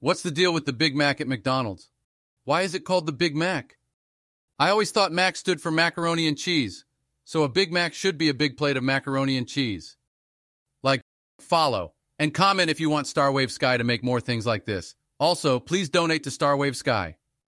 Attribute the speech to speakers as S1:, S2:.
S1: What's the deal with the Big Mac at McDonald's? Why is it called the Big Mac? I always thought Mac stood for macaroni and cheese, so a Big Mac should be a big plate of macaroni and cheese. Like, follow, and comment if you want Starwave Sky to make more things like this. Also, please donate to Starwave Sky.